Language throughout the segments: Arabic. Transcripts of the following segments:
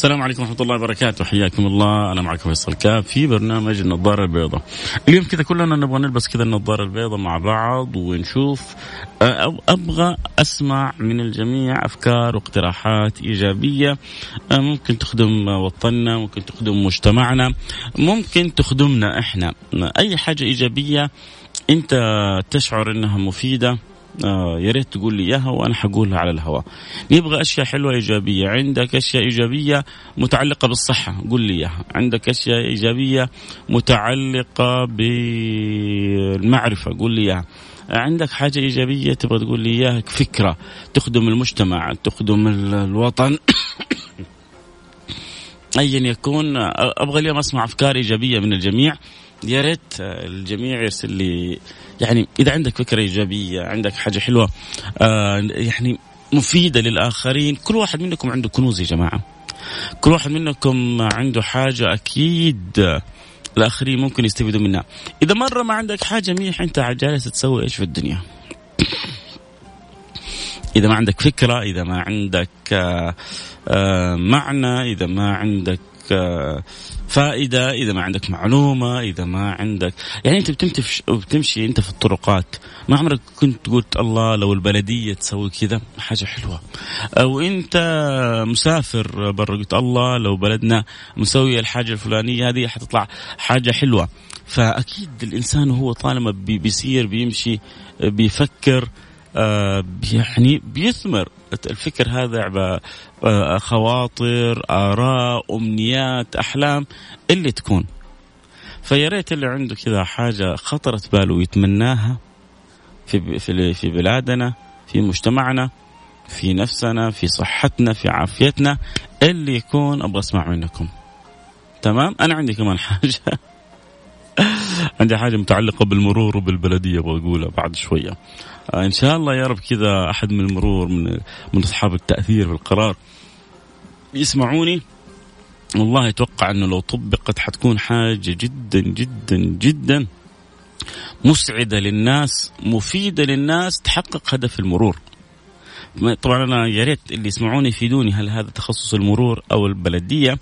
السلام عليكم ورحمة الله وبركاته. حياكم الله. أنا معكم فيصل كاف في برنامج النظارة البيضاء. اليوم كذا كلنا نبغى نلبس كذا النظارة البيضاء مع بعض ونشوف أو أبغى أسمع من الجميع أفكار واقتراحات إيجابية. ممكن تخدم وطننا ممكن تخدم مجتمعنا ممكن تخدمنا إحنا. أي حاجة إيجابية أنت تشعر أنها مفيدة آه يا ريت تقول لي إياها وأنا حقولها على الهواء. نبغى أشياء حلوة إيجابية، عندك أشياء إيجابية متعلقة بالصحة، قول لي إياها، عندك أشياء إيجابية متعلقة بالمعرفة، قول لي إياها. عندك حاجة إيجابية تبغى تقول لي إياها؟ فكرة. تخدم المجتمع تخدم الوطن. أيا يكون. أبغى اليوم أسمع أفكار إيجابية من الجميع. يا ريت الجميع يرسل لي يعني إذا عندك فكرة إيجابية عندك حاجة حلوة آه يعني مفيدة للآخرين كل واحد منكم عنده كنوز يا جماعة. كل واحد منكم عنده حاجة أكيد الآخرين ممكن يستفيدوا منها. إذا مرة ما عندك حاجة ميح أنت جالس تسوي إيش في الدنيا؟ إذا ما عندك فكرة إذا ما عندك آه آه معنى إذا ما عندك آه فائده إذا ما عندك معلومة إذا ما عندك يعني أنت بتمشي بتمشي أنت في الطرقات. ما عمرك كنت قلت الله لو البلدية تسوي كذا؟ حاجة حلوة. أو أنت مسافر برا قلت الله لو بلدنا مسوي الحاجة الفلانية هذه حتطلع حاجة حلوة. فأكيد الإنسان وهو طالما بيسير بيمشي بيفكر آه يعني بيثمر. الفكر هذا آه خواطر آراء أمنيات أحلام اللي تكون. فيا ريت اللي عنده كذا حاجة خطرت باله يتمناها في في في بلادنا في مجتمعنا في نفسنا في صحتنا في عافيتنا اللي يكون أبغى أسمع منكم. تمام؟ أنا عندي كمان حاجة. عندي حاجة متعلقة بالمرور وبالبلدية أبغى أقولها بعد شوية. آه إن شاء الله يا رب كذا أحد من المرور من من أصحاب التأثير في القرار يسمعوني. والله أتوقع إنه لو طبقت حتكون حاجة جدا جدا جدا مسعدة للناس مفيدة للناس تحقق هدف المرور. طبعا أنا يا ريت اللي يسمعوني يفيدوني هل هذا تخصص المرور أو البلدية؟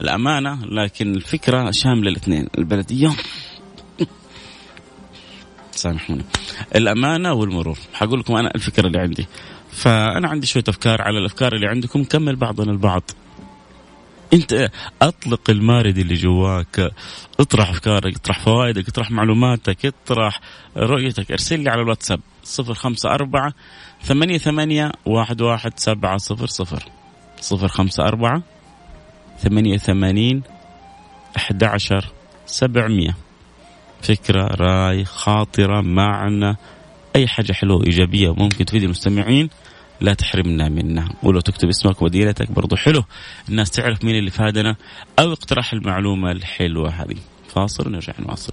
الأمانة لكن الفكرة شاملة الاثنين البلدية سامحوني الأمانة والمرور. حقول لكم أنا الفكرة اللي عندي. فأنا عندي شوية أفكار على الأفكار اللي عندكم. كمل بعضنا البعض. أنت أطلق المارد اللي جواك. اطرح أفكارك اطرح فوائدك اطرح معلوماتك اطرح رؤيتك. أرسل لي على الواتساب. صفر خمسة أربعة ثمانية ثمانية واحد واحد سبعة صفر صفر. صفر خمسة أربعة ثمانية ثمانين أحد عشر سبعمية. فكرة راي خاطرة معنى أي حاجة حلوة إيجابية ممكن تفيد المستمعين لا تحرمنا منها. ولو تكتب اسمك ومدينتك برضو حلو. الناس تعرف مين اللي فادنا أو اقترح المعلومة الحلوة هذه. فاصل ونرجع نواصل.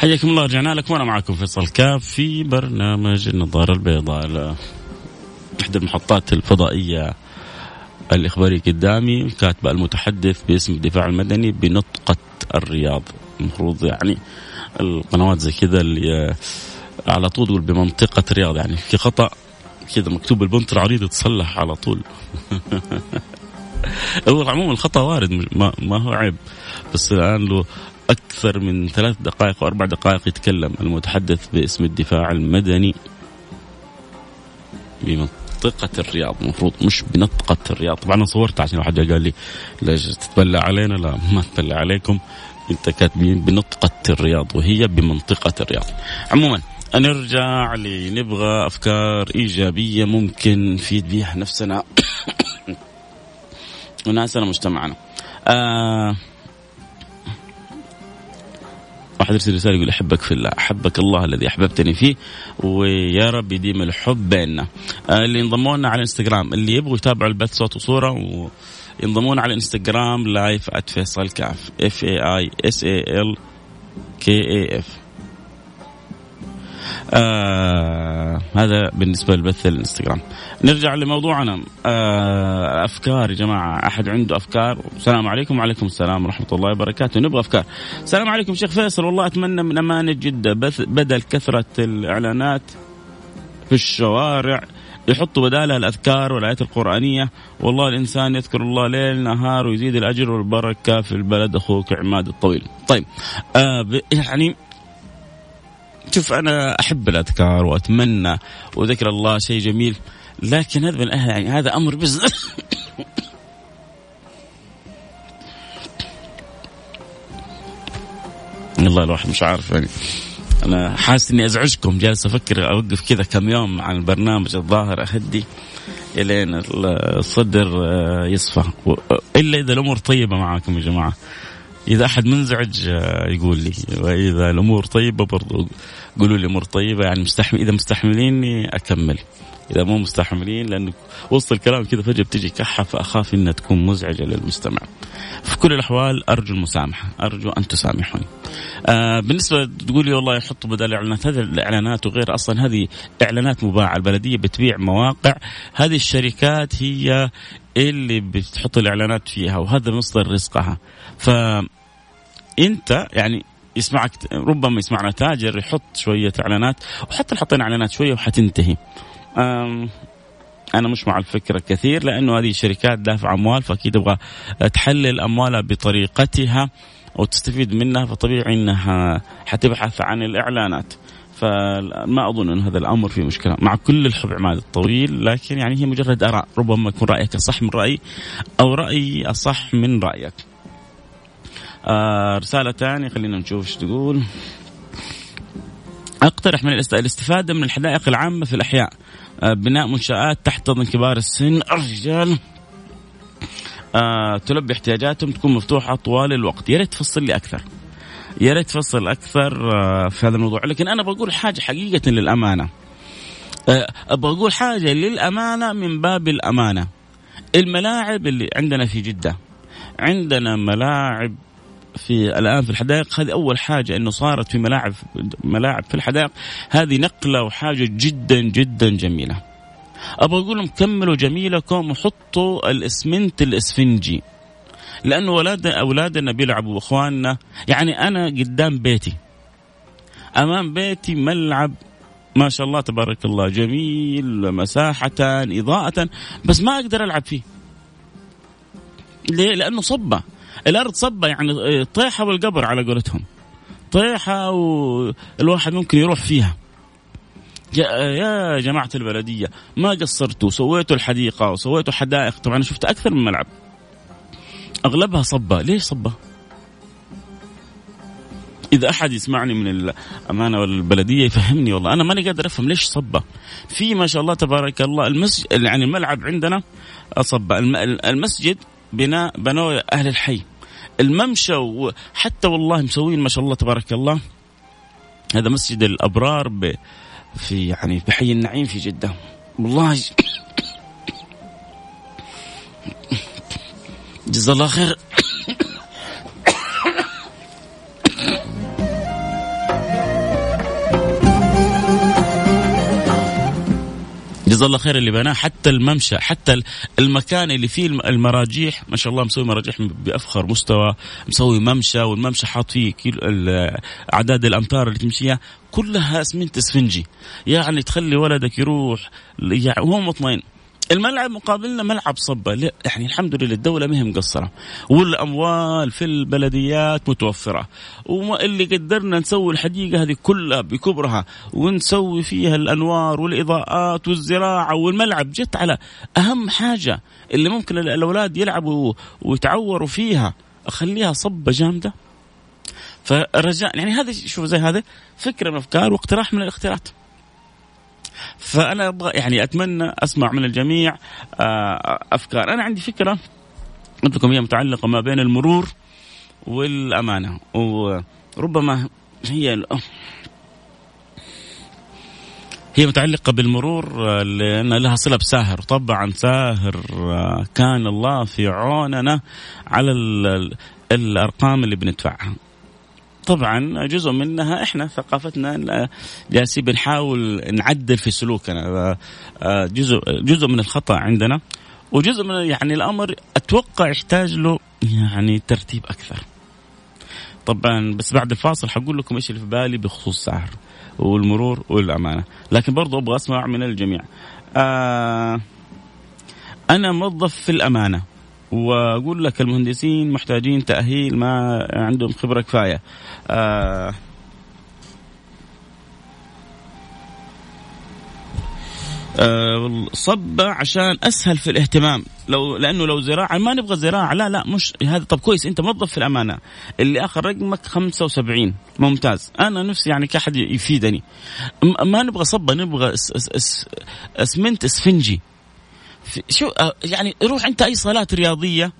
حياكم الله رجعنا لكم. وأنا معكم فيصل كاف في برنامج النظارة البيضاء على إحدى المحطات الفضائية الإخباري قدامي كاتب المتحدث باسم الدفاع المدني بنطقة الرياض. المفروض يعني القنوات زي كذا اللي على طول تقول بمنطقة الرياض يعني في خطأ كذا مكتوب البنط العريض يتصلح على طول. هو عموما الخطأ وارد ما, ما هو عيب. بس الآن له أكثر من ثلاث دقائق وأربع دقائق يتكلم المتحدث باسم الدفاع المدني بمنطقة الرياض المفروض مش بنطقة الرياض. طبعا أنا صورت عشان واحد قال لي ليش تتبلى علينا؟ لا ما تتبلى عليكم. أنت كاتبين بنطقة الرياض وهي بمنطقة الرياض. عموما نرجع لنبغى أفكار إيجابية ممكن نفيد بها نفسنا. وناسنا مجتمعنا. آه واحد يرسل رساله يقول أحبك في الله أحبك الله الذي أحببتني فيه ويا رب يديم الحب بيننا آه اللي انضموا لنا على الانستغرام اللي يبغوا يتابعوا البث صوت وصورة وينضمون على الانستغرام live @فيصل كاف F A I S A L K A F آه هذا بالنسبة لبث الانستغرام. نرجع لموضوعنا. آه أفكار يا جماعة. أحد عنده أفكار؟ السلام عليكم وعليكم السلام ورحمة الله وبركاته. نبغى أفكار. السلام عليكم شيخ فيصل. والله أتمنى من امانه جدة بدل كثرة الإعلانات في الشوارع يحطوا بدالها الأذكار والآيات القرآنية. والله الإنسان يذكر الله ليل نهار ويزيد الأجر والبركة في البلد. أخوك عماد الطويل. طيب آه يعني شوف أنا أحب الأذكار وأتمنى وذكر الله شيء جميل لكن هذا من يعني هذا أمر بزنس. والله الواحد مش عارف يعني أنا حاسس إني أزعجكم جالس أفكر أوقف كذا كم يوم عن البرنامج الظاهر أهدي إلين الصدر يصفى. إلا إذا الأمور طيبة معاكم يا جماعة. إذا أحد منزعج آه، يقول لي. وإذا الأمور طيبة برضو قولوا لي امور طيبة. يعني مستحمل إذا مستحمليني أكمل. إذا مو مستحملين لأنه وسط الكلام كذا فجأة بتجي كحة فأخاف إنها تكون مزعجة للمستمع. في كل الأحوال أرجو المسامحة، أرجو أن تسامحوني. آه بالنسبة تقول لي والله يحطوا بدل الاعلانات، هذه الإعلانات وغير أصلا هذه إعلانات مباعة، البلدية بتبيع مواقع، هذه الشركات هي اللي بتحط الإعلانات فيها وهذا مصدر رزقها. ف انت يعني يسمعك ربما يسمعنا تاجر يحط شوية إعلانات وحتى حطينا إعلانات شوية وحتنتهي. أنا مش مع الفكرة كثير لأنه هذه الشركات دافع أموال فأكيد تبغى تحلل أموالها بطريقتها وتستفيد منها فطبيعي إنها حتبحث عن الإعلانات. فما أظن أن هذا الأمر فيه مشكلة. مع كل الحب عماد الطويل لكن يعني هي مجرد آراء ربما يكون رأيك أصح من رايي أو رأيي أصح من رأيك. آه رسالة ثانية خلينا نشوف إيش تقول. أقترح من الاستفادة من الحدائق العامة في الأحياء. آه، بناء منشآت تحتضن كبار السن. الرجال آه، تلبي احتياجاتهم تكون مفتوحة طوال الوقت. يا ريت تفصل لي أكثر. يا ريت تفصل أكثر آه، في هذا الموضوع. لكن أنا بقول حاجة حقيقة للأمانة. أبغى أقول حاجة للأمانة من باب الأمانة. الملاعب اللي عندنا في جدة. عندنا ملاعب في الآن في الحدائق. هذه أول حاجة إنه صارت في ملاعب ملاعب في الحدائق. هذه نقلة وحاجة جدا جدا جميلة. أبغى أقول لهم كملوا جميلكم وحطوا الإسمنت الإسفنجي. لأنه أولاد أولادنا بيلعبوا اخواننا يعني أنا قدام بيتي. أمام بيتي ملعب ما شاء الله تبارك الله جميل مساحة إضاءة. بس ما أقدر ألعب فيه. ليه؟ لأنه صبة. الأرض صبة يعني آه، طيحة والقبر على قولتهم. طيحة والواحد ممكن يروح فيها. يا جماعة البلدية ما قصرتوا سويتوا الحديقة وسويتوا حدائق. طبعا أنا شفت أكثر من ملعب. أغلبها صبة. ليش صبة؟ إذا أحد يسمعني من الأمانة والبلدية يفهمني والله. أنا ماني قادر أفهم ليش صبة. في ما شاء الله تبارك الله المسجد يعني الملعب عندنا صبة. المسجد بناء بنوه أهل الحي. الممشى وحتى والله مسوين ما شاء الله تبارك الله. هذا مسجد الأبرار ب في يعني بحي النعيم في جدة. والله جزا الله خير. جزاه الله خير اللي بناه. حتى الممشى حتى المكان اللي فيه المراجيح ما شاء الله مسوي مراجيح بأفخر مستوى مسوي ممشى والممشى حاط فيه أعداد الأمتار اللي تمشيها كلها اسمنت اسفنجي يعني تخلي ولدك يروح يعني وهو مطمئن. الملعب مقابلنا ملعب صبة يعني الحمد لله الدولة ما هي مقصرة. والأموال في البلديات متوفرة. واللي قدرنا نسوي الحديقة هذه كلها بكبرها ونسوي فيها الأنوار والإضاءات والزراعة والملعب جت على أهم حاجة اللي ممكن الأولاد يلعبوا ويتعوروا فيها. أخليها صبة جامدة. فرجاء يعني هذه شوف زي هذا فكرة من أفكار واقتراح من الاختيارات. فأنا أبغى يعني أتمنى أسمع من الجميع آه، أفكار. أنا عندي فكرة قلت لكم هي متعلقة ما بين المرور والأمانة وربما هي هي متعلقة بالمرور آه، لأن لها صلة بساهر. طبعا ساهر آه، كان الله في عوننا على الأرقام اللي بندفعها. طبعا جزء منها إحنا ثقافتنا. جالسين بنحاول نعدل في سلوكنا. آه، جزء جزء من الخطأ عندنا. وجزء من يعني الأمر أتوقع يحتاج له يعني ترتيب أكثر. طبعا بس بعد الفاصل حقول لكم إيش اللي في بالي بخصوص السعر والمرور والأمانة، لكن برضو أبغى أسمع من الجميع. آه أنا موظف في الأمانة. وأقول لك المهندسين محتاجين تأهيل ما عندهم خبرة كفاية. آه آه صبة عشان أسهل في الاهتمام. لو لأنه لو زراعة ما نبغى زراعة لا لا مش هذا. طب كويس أنت موظف في الأمانة. اللي آخر رقمك 75 ممتاز. أنا نفسي يعني كأحد يفيدني. ما نبغى صبه نبغى اس اس اس اسمنت اسفنجي شو آه، يعني روح أنت أي صالة رياضية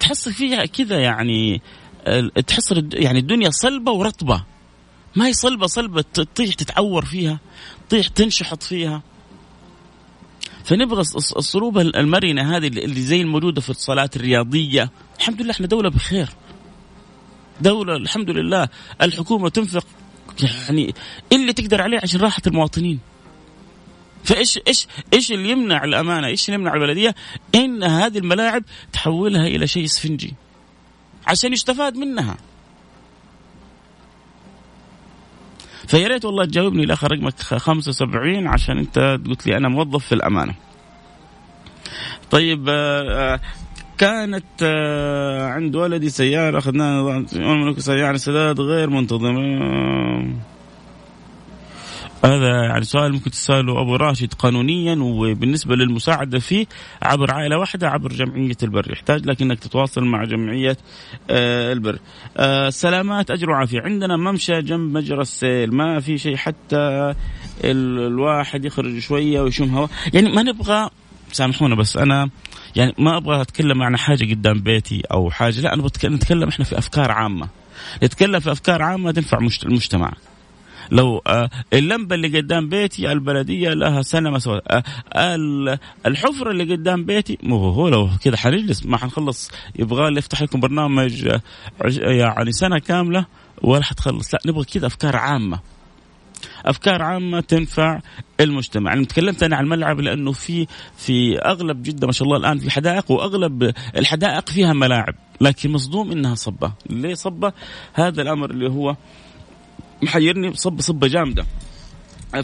تحس فيها كذا يعني تحس يعني الدنيا صلبة ورطبة. ما هي صلبة صلبة تطيح تتعور فيها تطيح تنشحط فيها. فنبغى الصلوبة المرنة هذه اللي زي الموجودة في الصالات الرياضية. الحمد لله إحنا دولة بخير. دولة الحمد لله الحكومة تنفق يعني اللي تقدر عليه عشان راحة المواطنين. فايش إيش إيش اللي يمنع الأمانة؟ إيش اللي يمنع البلدية؟ إن هذه الملاعب تحولها إلى شيء اسفنجي عشان يستفاد منها. فيا ريت والله تجاوبني لآخر رقمك 75 عشان أنت قلت لي أنا موظف في الأمانة. طيب آه، آه، كانت آه، عند ولدي سيارة أخذناها سيارة سداد غير منتظمة هذا يعني سؤال ممكن تسأله أبو راشد قانونيا وبالنسبة للمساعدة فيه عبر عائلة واحدة عبر جمعية البر. يحتاج لك انك تتواصل مع جمعية آه البر. آه سلامات أجر وعافية. عندنا ممشى جنب مجرى السيل. ما في شيء حتى الواحد يخرج شوية ويشم هواء يعني ما نبغى سامحونا بس أنا يعني ما أبغى أتكلم عن حاجة قدام بيتي أو حاجة. لا أنا نتكلم إحنا في أفكار عامة. نتكلم في أفكار عامة تنفع المجتمع. لو آه، اللمبة اللي قدام بيتي البلدية لها سنة ما سوت آه، الحفرة اللي قدام بيتي مو هو لو كذا حنجلس ما حنخلص يبغى لي يفتح لكم برنامج آه، يعني سنة كاملة ولا حتخلص لا نبغى كذا أفكار عامة. أفكار عامة تنفع المجتمع. أنا تكلمت أنا عن الملعب لأنه في في أغلب جدة ما شاء الله الآن في حدائق وأغلب الحدائق فيها ملاعب لكن مصدوم إنها صبة. ليه صبة؟ هذا الأمر اللي هو محيرني صب صبة جامدة.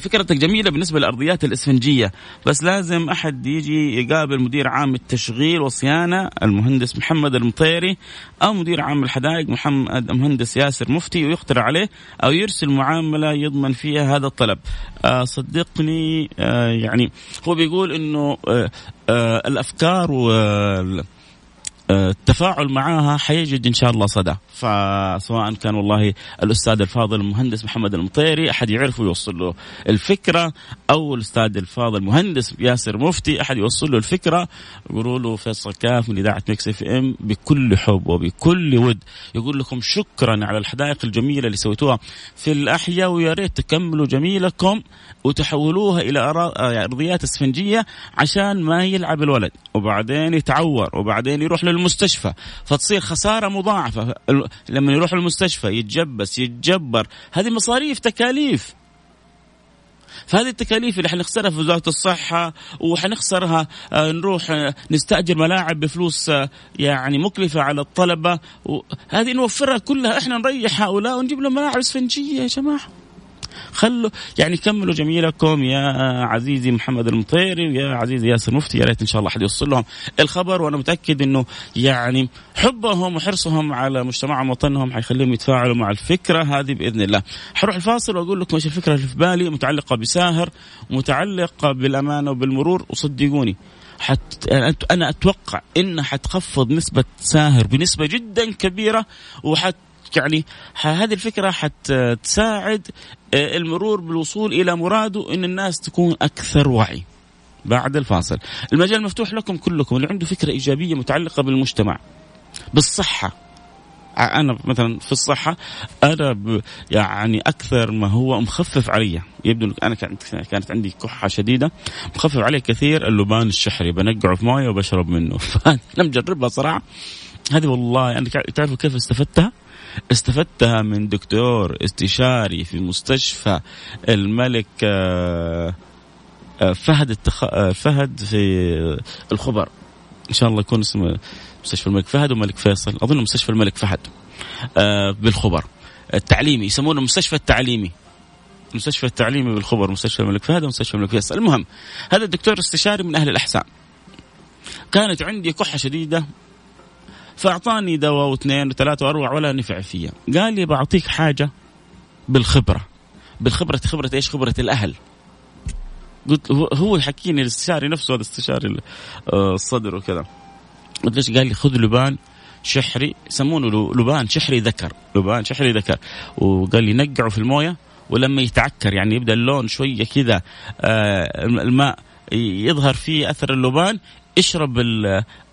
فكرتك جميلة بالنسبة للارضيات الإسفنجية. بس لازم أحد يجي يقابل مدير عام التشغيل والصيانه المهندس محمد المطيري أو مدير عام الحدائق محمد المهندس ياسر مفتي ويقترح عليه أو يرسل معاملة يضمن فيها هذا الطلب. آه صدقني آه يعني هو بيقول إنه آه آه الأفكار وال التفاعل معها حيجد إن شاء الله صدى. فسواء كان والله الأستاذ الفاضل المهندس محمد المطيري أحد يعرف ويوصل له الفكرة أو الأستاذ الفاضل المهندس ياسر مفتي أحد يوصل له الفكرة. يقولوا له فيصل كاف من إذاعة Mix FM بكل حب وبكل ود. يقول لكم شكرا على الحدائق الجميلة اللي سويتوها في الأحياء ويا ريت تكملوا جميلكم وتحولوها إلى أرضيات إسفنجية عشان ما يلعب الولد. وبعدين يتعور وبعدين يروح للمستشفى. فتصير خسارة مضاعفة. لما يروح المستشفى يتجبس يتجبر. هذه مصاريف تكاليف. فهذه التكاليف اللي حنخسرها في وزارة الصحة وحنخسرها آه، نروح آه، نستأجر ملاعب بفلوس آه، يعني مكلفة على الطلبة. هذه نوفرها كلها. إحنا نريح هؤلاء ونجيب لهم ملاعب إسفنجية يا جماعة. خلوا يعني كملوا جميلكم يا عزيزي محمد المطيري ويا عزيزي ياسر مفتي يا ريت إن شاء الله أحد يوصل لهم الخبر وأنا متأكد إنه يعني حبهم وحرصهم على مجتمعهم وطنهم حيخليهم يتفاعلوا مع الفكرة هذه بإذن الله. حروح الفاصل وأقول لكم إيش الفكرة اللي في بالي متعلقة بساهر متعلقة بالأمانة وبالمرور وصدقوني حت أنا أتوقع إنها حتخفض نسبة ساهر بنسبة جدا كبيرة وحت يعني هذه الفكرة حتساعد آه، المرور بالوصول إلى مراده إن الناس تكون أكثر وعي. بعد الفاصل. المجال مفتوح لكم كلكم اللي عنده فكرة إيجابية متعلقة بالمجتمع. بالصحة. أنا مثلا في الصحة أنا يعني أكثر ما هو مخفف علي. يبدو أنا كانت عندي كحة شديدة. مخفف علي كثير اللبان الشحري. بنقعه في مويه وبشرب منه. فانا مجربها صراحة. هذه والله أنا تعرفوا كيف استفدتها؟ استفدتها من دكتور استشاري في مستشفى الملك آه، آه، فهد التخ... آه، فهد في الخبر. إن شاء الله يكون اسمه مستشفى الملك فهد وملك فيصل. أظن مستشفى الملك فهد بالخبر. التعليمي يسمونه المستشفى التعليمي. المستشفى التعليمي بالخبر مستشفى الملك فهد ومستشفى الملك فيصل. المهم هذا الدكتور استشاري من أهل الاحساء كانت عندي كحة شديدة فأعطاني دواء واثنين وثلاثة واربع ولا نفع فيها قال لي بعطيك حاجة بالخبرة. بالخبرة خبرة إيش؟ خبرة الأهل. قلت هو يحكيني الاستشاري نفسه هذا استشاري آه، الصدر وكذا. قلت ليش قال لي خذ لبان شحري يسمونه لبان شحري ذكر. لبان شحري ذكر. وقال لي نقعه في الموية ولما يتعكر يعني يبدأ اللون شوية كذا آه الماء يظهر فيه أثر اللبان اشرب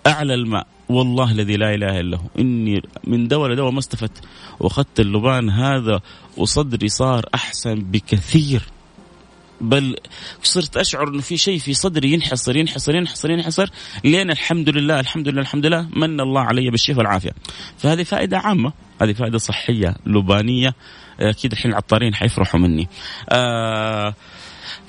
اعلى الماء. والله الذي لا إله إلا هو. إني من دواء لدواء ما استفدت. وأخذت اللبان هذا وصدري صار أحسن بكثير. بل صرت أشعر إنه في شيء في صدري ينحصر ينحصر ينحصر ينحصر لين الحمد لله الحمد لله الحمد لله من الله علي بالشفاء والعافية. فهذه فائدة عامة، هذه فائدة صحية لبانية. أكيد الحين العطارين حيفرحوا مني. آه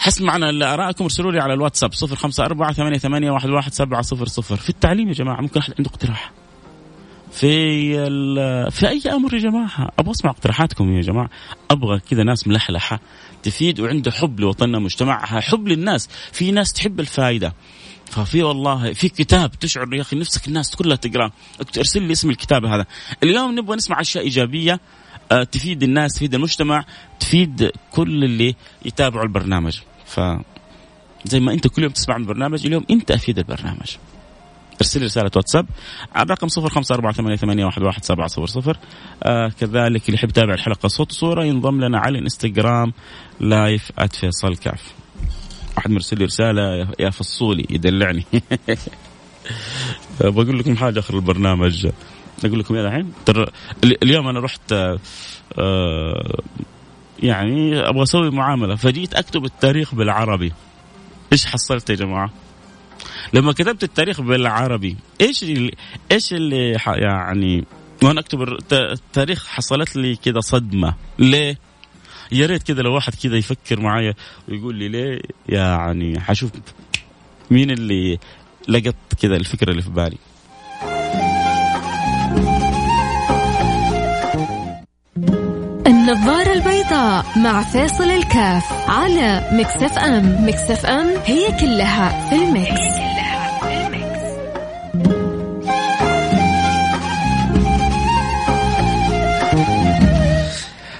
حسب معنا ارائكم ارسلوا لي على الواتساب 054 ثمانية ثمانية واحد واحد سبعة صفر صفر. في التعليم يا جماعة ممكن أحد عنده اقتراح؟ في في أي أمر يا جماعة؟ أبغى أسمع اقتراحاتكم يا جماعة. أبغى كذا ناس ملحلحة تفيد وعنده حب لوطننا مجتمعها حب للناس. في ناس تحب الفائدة ففي والله في كتاب تشعر يا أخي نفسك الناس كلها تقرأه. ارسل لي اسم الكتاب هذا. اليوم نبغى نسمع أشياء إيجابية آه، تفيد الناس تفيد المجتمع تفيد كل اللي يتابعوا البرنامج. ف زي ما انت كل يوم تسمع من البرنامج اليوم انت أفيد البرنامج. ارسل لي رسالة واتساب على الرقم صفر خمسة أربعة ثمانية, ثمانية واحد, واحد سبعة صفر صفر. آه كذلك اللي يحب يتابع الحلقة صوت وصورة ينضم لنا على الانستغرام لايف @فيصل كاف. أحد مرسل لي رسالة يا فصولي يدلعني. بقول لكم حاجة آخر البرنامج. أقول لكم يا الحين ترى اليوم أنا رحت آه يعني أبغى أسوي معاملة فجيت أكتب التاريخ بالعربي إيش حصلت يا جماعة؟ لما كتبت التاريخ بالعربي إيش اللي إيش اللي يعني وأنا أكتب التاريخ حصلت لي كذا صدمة ليه؟ يا ريت كذا لو واحد كذا يفكر معايا ويقول لي ليه يعني حشوف مين اللي لقط كذا الفكرة اللي في بالي النظارة البيضاء مع فاصل الكاف على Mix FM. Mix FM هي كلها في ال mix, هي كلها في ال mix.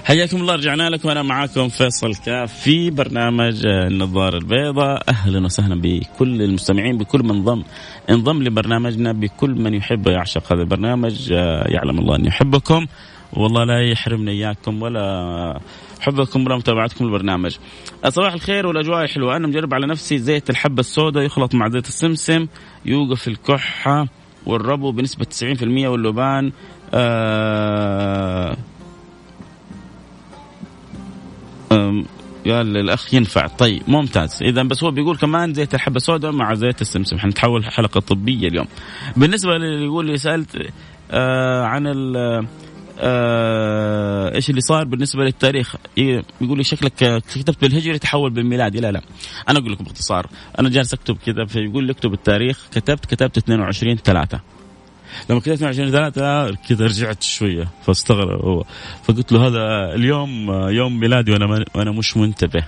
حياكم الله رجعنا لكم. أنا معاكم فيصل كاف في برنامج النظارة البيضاء. أهلا وسهلا بكل المستمعين بكل من ضم انضم لبرنامجنا بكل من يحب ويعشق هذا البرنامج. يعلم الله اني يحبكم. والله لا يحرمنا إياكم ولا حبكم ولا متابعتكم البرنامج. صباح الخير والأجواء الحلوه، أنا مجرب على نفسي زيت الحبة السوداء يخلط مع زيت السمسم يوقف الكحة والربو بنسبة 90% واللبان آه قال الاخ ينفع. طيب ممتاز. إذا بس هو بيقول كمان زيت الحبة السوداء مع زيت السمسم. حنتحول حلقه طبيه اليوم. بالنسبة اللي يقول لي سألت آه عن آه إيش اللي صار بالنسبة للتاريخ؟ يقول لي شكلك كتبت بالهجري تحول بالميلادي لا لا. أنا أقول لكم باختصار. أنا جالس أكتب كذا فيقول لي اكتب التاريخ. كتبت كتبت 22 3 لما كتبت 22 3 كذا رجعت شوية فاستغرب هو. فقلت له هذا اليوم يوم ميلادي وأنا وأنا مش منتبه.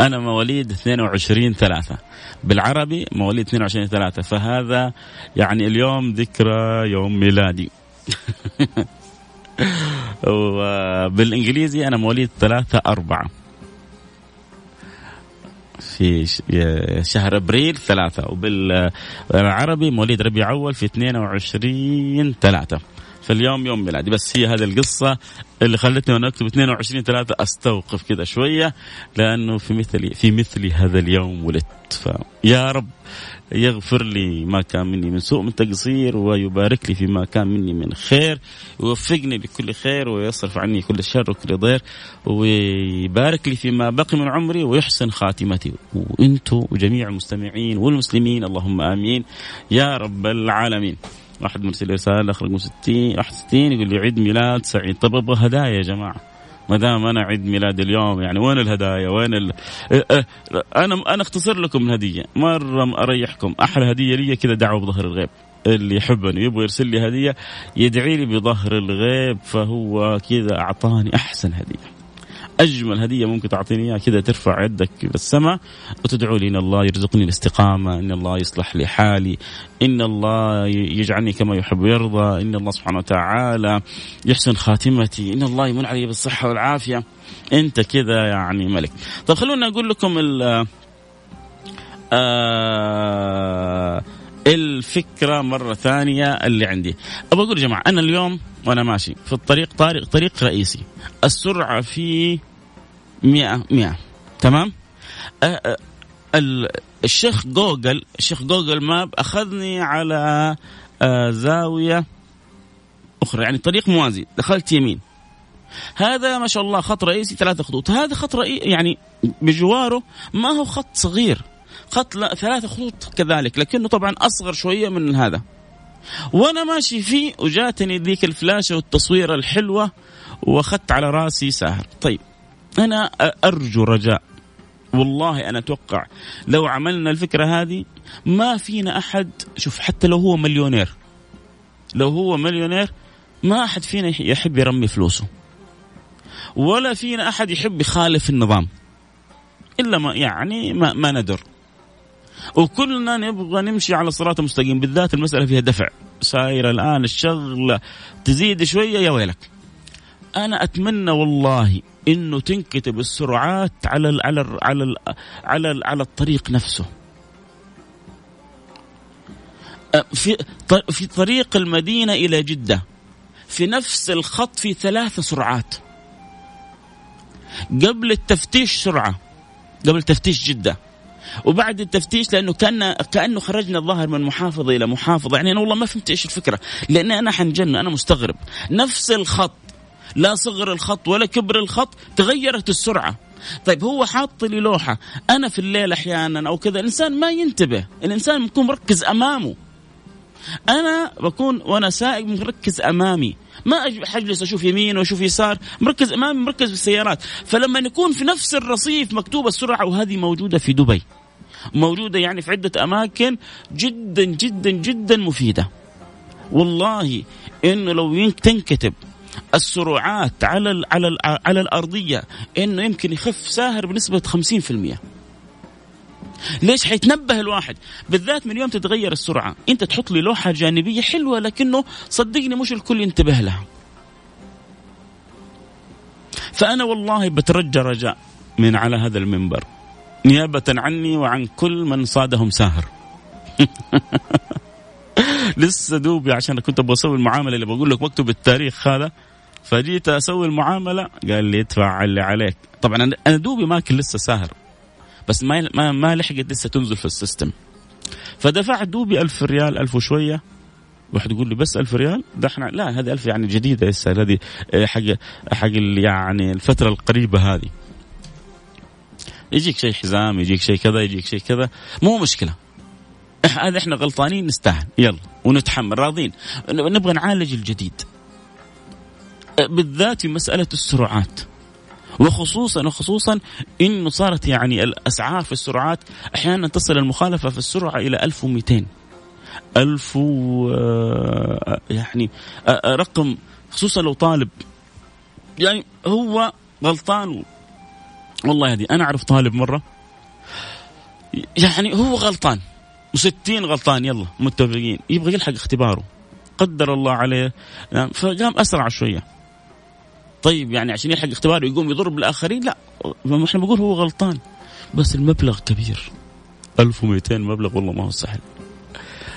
أنا مواليد 22 3 بالعربي مواليد 22 3 فهذا يعني اليوم ذكرى يوم ميلادي. وبالإنجليزي أنا مواليد 3 4 في شهر أبريل ثلاثة وبالعربي مواليد ربيع أول في 22 ثلاثة. فاليوم يوم ميلادي بس هي هذه القصة اللي خلتني وأنا أكتب 22 3 أستوقف كذا شوية لأنه في مثلي في مثلي هذا اليوم ولدت. فيا رب يغفر لي ما كان مني من سوء من تقصير ويبارك لي فيما كان مني من خير يوفقني لكل خير ويصرف عني كل شر وكل ضير ويبارك لي فيما بقي من عمري ويحسن خاتمتي. وأنتم وجميع المستمعين والمسلمين اللهم آمين. يا رب العالمين. واحد مرسل رساله رقم 60 61 يقول لي عيد ميلاد سعيد. طب أبغى هدايا يا جماعة. ما دام أنا عيد ميلاد اليوم يعني وين الهدايا؟ وين ال... إيه، إيه، أنا أنا أختصر لكم الهدية. مرة أريحكم. أحلى هدية لي كذا دعوة بظهر الغيب. اللي يحبني يبغى يرسل لي هدية يدعي لي بظهر الغيب فهو كذا أعطاني أحسن هدية. أجمل هدية ممكن تعطيني إياها كذا ترفع يدك إلى السماء وتدعو لي إن الله يرزقني الاستقامة، إن الله يصلح لي حالي، إن الله يجعلني كما يحب ويرضى، إن الله سبحانه وتعالى يحسن خاتمتي، إن الله يمن علي بالصحة والعافية. أنت كذا يعني ملك. طيب خلونا أقول لكم ال آه الفكرة مرة ثانية اللي عندي أبغى أقول يا جماعة أنا اليوم وأنا ماشي في الطريق طريق طريق رئيسي. السرعة فيه 100 100 تمام؟ أه أه الشيخ جوجل الشيخ جوجل ماب أخذني على أه زاوية أخرى. يعني طريق موازي. دخلت يمين. هذا ما شاء الله خط رئيسي ثلاثة خطوط. هذا خط رئيسي يعني بجواره ما هو خط صغير. خط ثلاثة خطوط كذلك لكنه طبعا أصغر شوية من هذا. وأنا ماشي فيه وجاتني ذيك الفلاشة والتصويرة الحلوة وأخذت على رأسي ساهر. طيب أنا أرجو رجاء. والله أنا أتوقع لو عملنا الفكرة هذه ما فينا أحد شوف حتى لو هو مليونير لو هو مليونير ما أحد فينا يحب يرمي فلوسه. ولا فينا أحد يحب يخالف النظام. إلا ما يعني ما, ما ندر. وكلنا نبغى نمشي على الصراط المستقيم بالذات المسألة فيها دفع. سايرة الآن الشغلة تزيد شوية يا ويلك. أنا أتمنى والله إنه تنكتب السرعات على ال على ال على ال على ال على الطريق نفسه. في في طريق المدينة إلى جدة. في نفس الخط في ثلاث سرعات. قبل التفتيش سرعة. قبل تفتيش جدة. وبعد التفتيش لأنه كان كأنه خرجنا الظاهر من محافظة إلى محافظة. يعني أنا والله ما فهمت إيش الفكرة. لأن أنا حنجن أنا مستغرب. نفس الخط لا صغر الخط ولا كبر الخط تغيرت السرعة. طيب هو حاط لي لوحة. أنا في الليل أحيانا أو كذا الإنسان ما ينتبه. الإنسان بيكون مركز أمامه. أنا بكون وأنا سائق مركز أمامي. ما حجلس أشوف يمين وأشوف يسار. مركز أمامي مركز في السيارات. فلما يكون في نفس الرصيف مكتوب السرعة وهذه موجودة في دبي. موجودة يعني في عدة أماكن جدا جدا جدا مفيدة. والله إنه لو تنكتب السرعات على ال على ال على الأرضية إنه يمكن يخف ساهر بنسبة 50% ليش حيتنبه الواحد؟ بالذات من يوم تتغير السرعة. أنت تحط لي لوحة جانبية حلوة لكنه صدقني مش الكل ينتبه لها. فأنا والله بترجى رجاء من على هذا المنبر. نيابة عني وعن كل من صادهم ساهر. لسه دوبي عشان كنت أبغى أسوي المعاملة اللي بقول لك واكتب التاريخ هذا. فجيت أسوي المعاملة قال لي ادفع اللي عليك. طبعا أنا دوبي ماكل لسه ساهر. بس ما ما, ما لحقت لسه تنزل في ال system. فدفعت دوبي ألف ريال ألف وشوية. واحد يقول لي بس ألف ريال؟ ده إحنا لا هذه ألف يعني جديدة لسه. هذه حق حق يعني الفترة القريبة هذه. يجيك شيء حزام يجيك شيء كذا يجيك شيء كذا. مو مشكلة. هذا إحنا غلطانين نستاهل. يلا ونتحمل. راضين. نبغى نعالج الجديد. بالذات في مسألة السرعات. وخصوصا وخصوصا إنه صارت يعني الأسعار في السرعات أحيانا تصل المخالفة في السرعة إلى 1200 ألف و يعني رقم خصوصا لو طالب. يعني هو غلطان والله هذه أنا أعرف طالب مرة. يعني هو غلطان. وستين غلطان يلا متفقين. يبغى يلحق اختباره. قدر الله عليه. نعم، فقام أسرع شوية. طيب يعني عشان يلحق اختباره يقوم يضرب الاخرين لا. إحنا بنقول هو غلطان. بس المبلغ كبير. 1200 مبلغ والله ما هو سهل.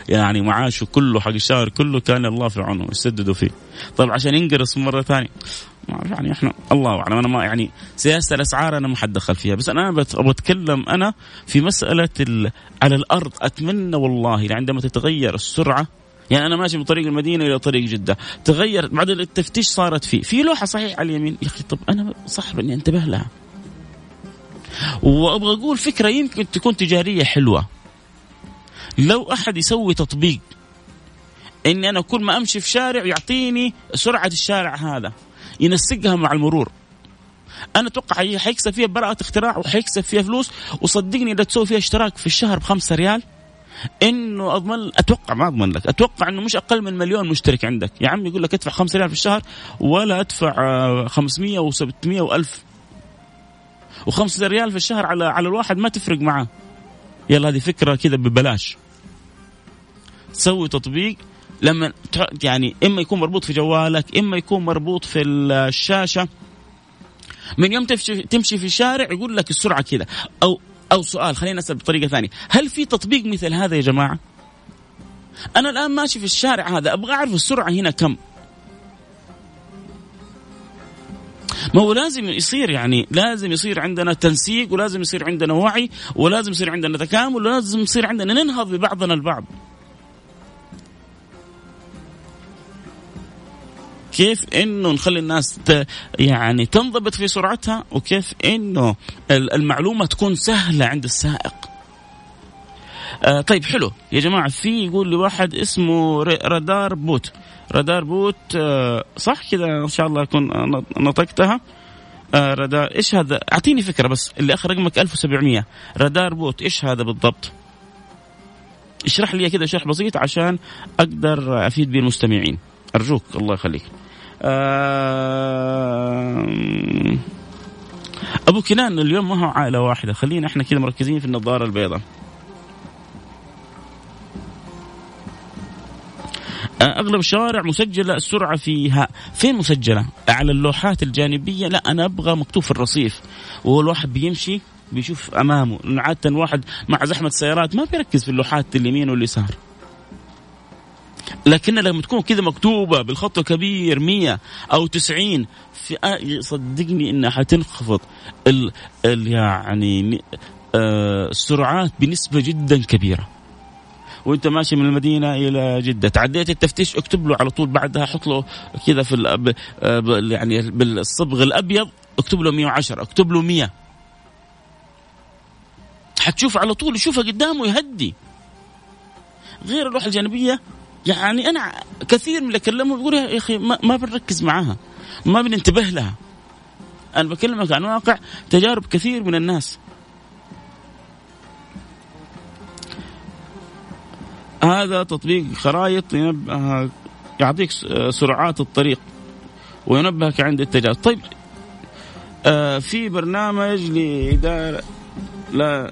يعني معاشه كله حق الشهر كله كان الله في عونه يسددوا فيه. طيب عشان ينقرص مرة ثانية. يعني إحنا الله أعلم. أنا ما يعني سياسة الأسعار أنا ما حدخل فيها. بس أنا بتكلم أنا في مسألة على الأرض. أتمنى والله عندما تتغير السرعة يعني أنا ماشي من طريق المدينة إلى طريق جدة. تغير بعد التفتيش صارت فيه في لوحة صحيح على اليمين. يا أخي طب أنا صح إني أنتبه لها. وأبغى أقول فكرة يمكن تكون تجارية حلوة. لو أحد يسوي تطبيق إني أنا كل ما أمشي في شارع يعطيني سرعة الشارع هذا. ينسقها مع المرور. أنا أتوقع حيكسب فيها براءة اختراع وحيكسب فيها فلوس وصدقني إذا تسوي فيها اشتراك في الشهر بخمسة ريال إنه أضمن أتوقع ما أضمن لك أتوقع إنه مش أقل من مليون مشترك عندك. يا عم يقول لك ادفع 5 ريال في الشهر ولا أدفع 500 و700 و1000 و5 ريال في الشهر على على الواحد ما تفرق معاه. يلا هذه فكرة كذا ببلاش. سوي تطبيق لما يعني إما يكون مربوط في جوالك إما يكون مربوط في الشاشة. من يوم تمشي في الشارع يقول لك السرعة كذا. أو أو سؤال خلينا نسال بطريقة ثانية. هل في تطبيق مثل هذا يا جماعة؟ أنا الآن ماشي في الشارع هذا أبغى أعرف السرعة هنا كم. ما هو لازم يصير يعني لازم يصير عندنا تنسيق ولازم يصير عندنا وعي ولازم يصير عندنا تكامل ولازم يصير عندنا ننهض ببعضنا البعض. كيف إنه نخلي الناس يعني تنضبط في سرعتها وكيف إنه المعلومة تكون سهلة عند السائق. آه طيب حلو. يا جماعة في يقول لي واحد اسمه Radarbot. Radarbot آه صح كذا إن شاء الله أكون نطقتها. آه رادار إيش هذا؟ أعطيني فكرة بس اللي آخر رقمك 1700 Radarbot إيش هذا بالضبط؟ اشرح لي كذا شرح بسيط عشان أقدر أفيد به المستمعين. أرجوك الله يخليك. أبو كنان اليوم ما هو عائلة واحدة. خلينا إحنا كذا مركزين في النظارة البيضاء. أغلب الشوارع مسجلة السرعة فيها. فين مسجلة؟ على اللوحات الجانبية. لا أنا أبغى مكتوب في الرصيف. وهو الواحد بيمشي بيشوف أمامه. عادة واحد مع زحمة السيارات ما بيركز في اللوحات اليمين واليسار. لكن لما تكون كذا مكتوبة بالخط الكبير 100 أو 90 في آه، صدقني إنها حتنخفض ال ال يعني آه السرعات بنسبة جدا كبيرة. وأنت ماشي من المدينة إلى جدة. تعديت التفتيش اكتب له على طول بعدها حط له كذا في الأب آه، يعني بالصبغ الأبيض اكتب له 110 اكتب له 100 حتشوف على طول يشوفها قدامه يهدي غير اللوحه الجانبية يعني أنا كثير من اللي اكلمهم يقول يا أخي ما, بنركز معاها ما بننتبه لها. أنا بكلمك عن واقع تجارب كثير من الناس. هذا تطبيق خرائط ينبه يعطيك سرعات الطريق وينبهك عند التجاوز طيب آه في برنامج لإدارة لا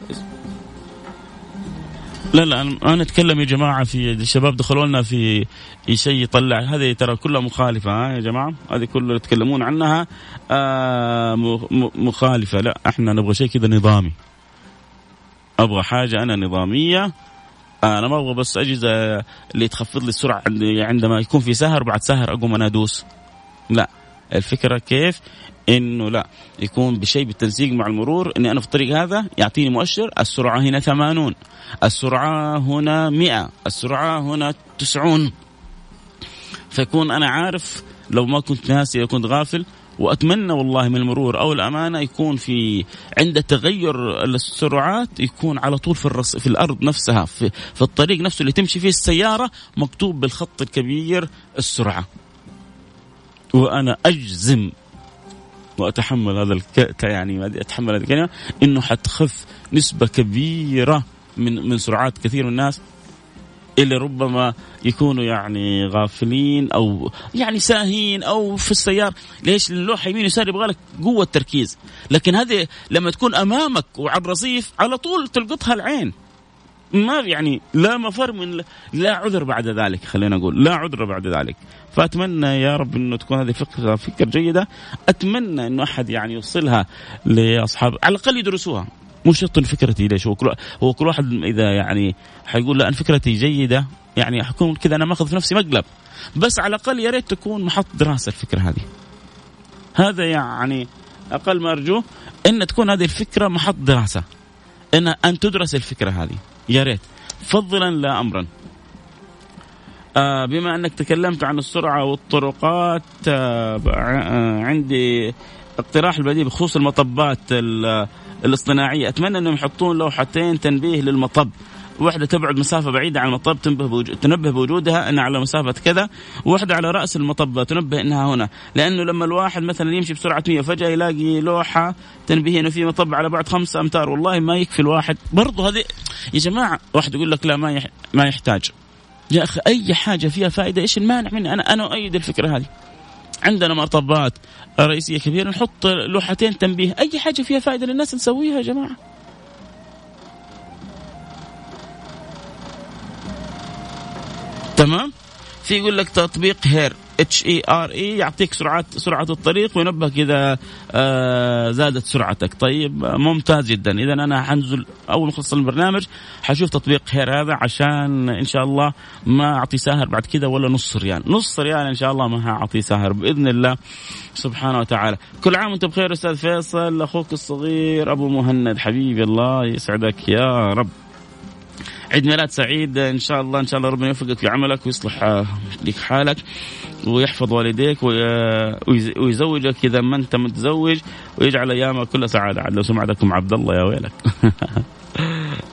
لا لا أنا أتكلم يا جماعة في الشباب دخلوا لنا في شيء يطلع. هذه ترى كلها مخالفة ها يا جماعة؟ هذه كلها يتكلمون عنها آه مخالفة. لا إحنا نبغى شيء كذا نظامي. أبغى حاجة أنا نظامية. أنا ما أبغى بس أجهزة اللي تخفض لي السرعة عندما يكون في سهر بعد سهر أقوم أنا أدوس. لا. الفكرة كيف؟ إنه لا يكون بشيء بالتنسيق مع المرور إني أنا في الطريق هذا يعطيني مؤشر السرعة هنا 80 السرعة هنا 100 السرعة هنا 90 فيكون أنا عارف لو ما كنت ناسي كنت غافل وأتمنى والله من المرور أو الأمانة يكون في عند تغير السرعات يكون على طول في الرص في الأرض نفسها في, في الطريق نفسه اللي تمشي فيه السيارة مكتوب بالخط الكبير السرعة. وأنا أجزم وأتحمل هذا الك... يعني أتحمل هذه الكلمة إنه حتخف نسبة كبيرة من من سرعات كثير من الناس اللي ربما يكونوا يعني غافلين أو يعني ساهين أو في السيارة. ليش؟ اللوحة يمين يسار يبغى لك قوة تركيز لكن هذه لما تكون أمامك وعلى الرصيف على طول تلقطها العين. ما يعني لا مفر من لا عذر بعد ذلك خلينا نقول لا عذر بعد ذلك. فأتمنى يا رب إنه تكون هذه فكره فكرة جيدة. أتمنى إنه أحد يعني يوصلها لاصحاب على الأقل يدرسوها. مو شرط فكرتي ليش هو كل هو كل واحد إذا يعني حيقول لا أن فكرتي جيدة يعني حكون كذا أنا ماخذ في نفسي مقلب. بس على الأقل يا ريت تكون محط دراسة الفكرة هذه. هذا يعني أقل ما أرجوه إن تكون هذه الفكرة محط دراسة. ان أن تدرس الفكرة هذه. يا ريت. فضلا لا امرا. آه بما أنك تكلمت عن السرعة والطرقات آه آه عندي اقتراح البديل بخصوص المطبات الاصطناعية. أتمنى أنهم يحطون لوحتين تنبيه للمطب. واحدة تبعد مسافة بعيدة عن المطب تنبه بوجود تنبه بوجودها إنها على مسافة كذا، وواحدة على رأس المطب تنبه إنها هنا، لأنه لما الواحد مثلا يمشي بسرعة 100 فجأة يلاقي لوحة تنبيه إنه في مطب على بعد خمسة أمتار، والله ما يكفي الواحد، برضه هذه يا جماعة واحد يقول لك لا ما يح... ما يحتاج. يا أخي أي حاجة فيها فائدة إيش المانع مني؟ أنا أنا أؤيد الفكرة هذه. عندنا مطبات رئيسية كبيرة نحط لوحتين تنبيه أي حاجة فيها فائدة للناس نسويها يا جماعة تمام؟ في يقول لك تطبيق هير اتش اي ار اي يعطيك سرعه سرعة الطريق وينبهك إذا آه زادت سرعتك. طيب ممتاز جدا. اذا أنا حنزل أول ما أخلص البرنامج حشوف تطبيق HERE هذا عشان إن شاء الله ما أعطي ساهر بعد كذا ولا نص ريال نص ريال إن شاء الله ما اعطي ساهر بإذن الله سبحانه وتعالى. كل عام وأنت بخير أستاذ فيصل أخوك الصغير أبو مهند حبيبي الله يسعدك يا رب. عيد ميلاد سعيد إن شاء الله إن شاء الله ربنا يوفقك في عملك ويصلح آه، لك حالك ويحفظ والديك ويزوجك إذا ما أنت متزوج ويجعل أيامك كلها سعادة. عاد لو سمعتكم عبد الله يا ويلك.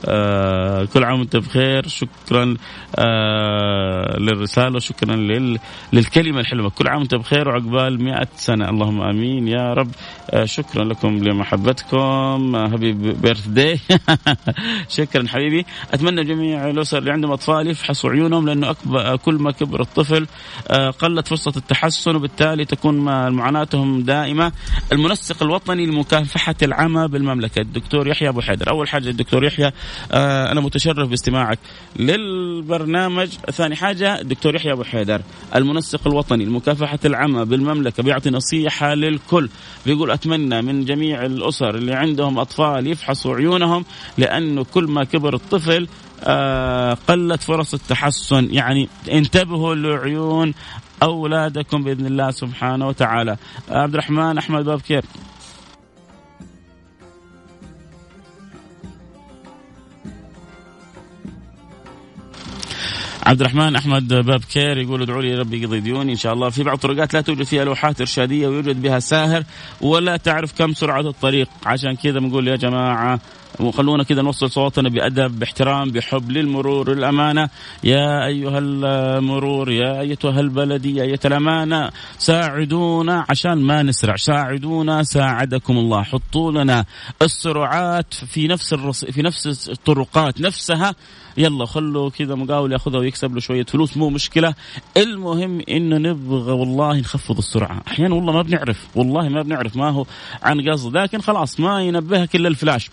آه كل عام وانت بخير. شكرا آه للرسالة وشكرا لل للكلمة الحلوة. كل عام وانت بخير وعقبال مئة سنة. اللهم آمين. يا رب. آه شكرا لكم لمحبتكم. هابي بيرث داي شكرا حبيبي. أتمنى جميع الأسر اللي عندهم أطفال يفحصوا عيونهم لأنه أكبر كل ما كبر الطفل قلت فرصة التحسن وبالتالي تكون معاناتهم دائمة. المنسق الوطني لمكافحة العمى بالمملكة. الدكتور يحيى أبو حيدر. أول حاجة الدكتور يحيى آه أنا متشرف باستماعك للبرنامج. ثاني حاجة الدكتور يحيى أبو حيدر المنسق الوطني لمكافحه العمى بالمملكة بيعطي نصيحة للكل. بيقول أتمنى من جميع الأسر اللي عندهم أطفال يفحصوا عيونهم لأنه كل ما كبر الطفل آه قلت فرص التحسن. يعني انتبهوا لعيون أولادكم بإذن الله سبحانه وتعالى. عبد الرحمن أحمد بابكير عبد الرحمن أحمد باب كير يقول ادعوا لي ربي يقضي ديوني. إن شاء الله. في بعض الطرقات لا توجد فيها لوحات إرشادية ويوجد بها ساهر ولا تعرف كم سرعة الطريق. عشان كذا بنقول يا جماعة وخلونا كذا نوصل صوتنا بأدب باحترام بحب للمرور الامانه يا أيها المرور يا أيتها البلديه أيتها الأمانة ساعدونا عشان ما نسرع. ساعدونا ساعدكم الله. حطوا لنا السرعات في نفس الرص... في نفس الطرقات نفسها. يلا خلوا كذا مقاول ياخذها ويكسب له شوية فلوس مو مشكلة. المهم إنه نبغى والله نخفض السرعة. أحيانا والله ما بنعرف والله ما بنعرف ما هو عن قصد لكن خلاص ما ينبهك إلا الفلاش.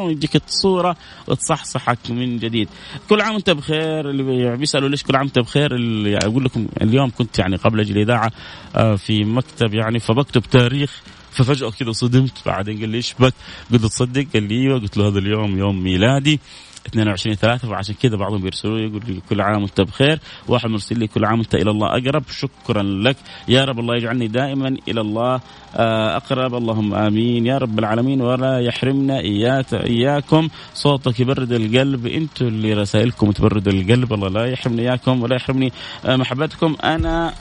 يجيك الصورة وتصحصحك من جديد. كل عام وأنت بخير اللي بيسألوا ليش كل عام وأنت بخير؟ اللي أقول لكم اليوم كنت يعني قبل أجي الإذاعة آه، في مكتب يعني فبكتب تاريخ ففجأة كذا صدمت. بعدين قال لي إيش بك؟ قلت تصدق؟ قال لي أيوه قلت له هذا اليوم يوم ميلادي. 22 3 فعشان كذا بعضهم بيرسلوا لي يقول لي كل عام وانت بخير. واحد مرسل لي كل عام وانت إلى الله أقرب شكرا لك. يا رب الله يجعلني دائما إلى الله آه، أقرب. اللهم آمين. يا رب العالمين ولا يحرمنا إياك إياكم. صوتك يبرد القلب. أنتم اللي رسائلكم تبرد القلب. الله لا يحرمني إياكم ولا يحرمني آه، محبتكم. أنا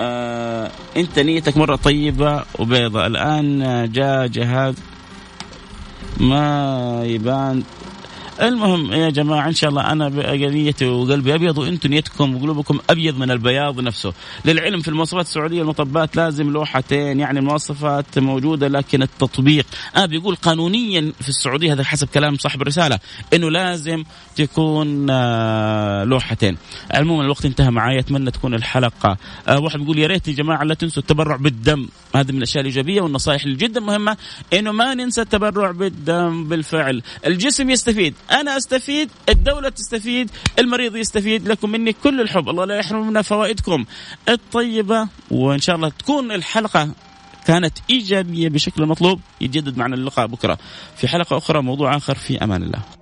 آه أنت نيتك مرة طيبة وبيضة. الآن جاء جهاد ما يبان. المهم يا جماعة إن شاء الله أنا نيتي وقلبي أبيض وأنتم نيتكم وقلوبكم أبيض من البياض نفسه. للعلم في المواصفات السعودية المطبات لازم لوحتين يعني المواصفات موجودة لكن التطبيق أنا آه بيقول قانونيا في السعودية هذا حسب كلام صاحب الرسالة إنه لازم تكون آه لوحتين. عموما الوقت انتهى معي أتمنى تكون الحلقة آه واحد بيقول يا ريت يا جماعة لا تنسوا التبرع بالدم. هذا من الأشياء الإيجابية والنصائح اللي جدا مهمة إنه ما ننسى التبرع بالدم بالفعل. الجسم يستفيد. أنا أستفيد الدولة تستفيد المريض يستفيد لكم مني كل الحب. الله لا يحرمنا فوائدكم الطيبة. وإن شاء الله تكون الحلقة كانت إيجابية بشكل مطلوب. يتجدد معنا اللقاء بكرة. في حلقة أخرى موضوع آخر. في أمان الله.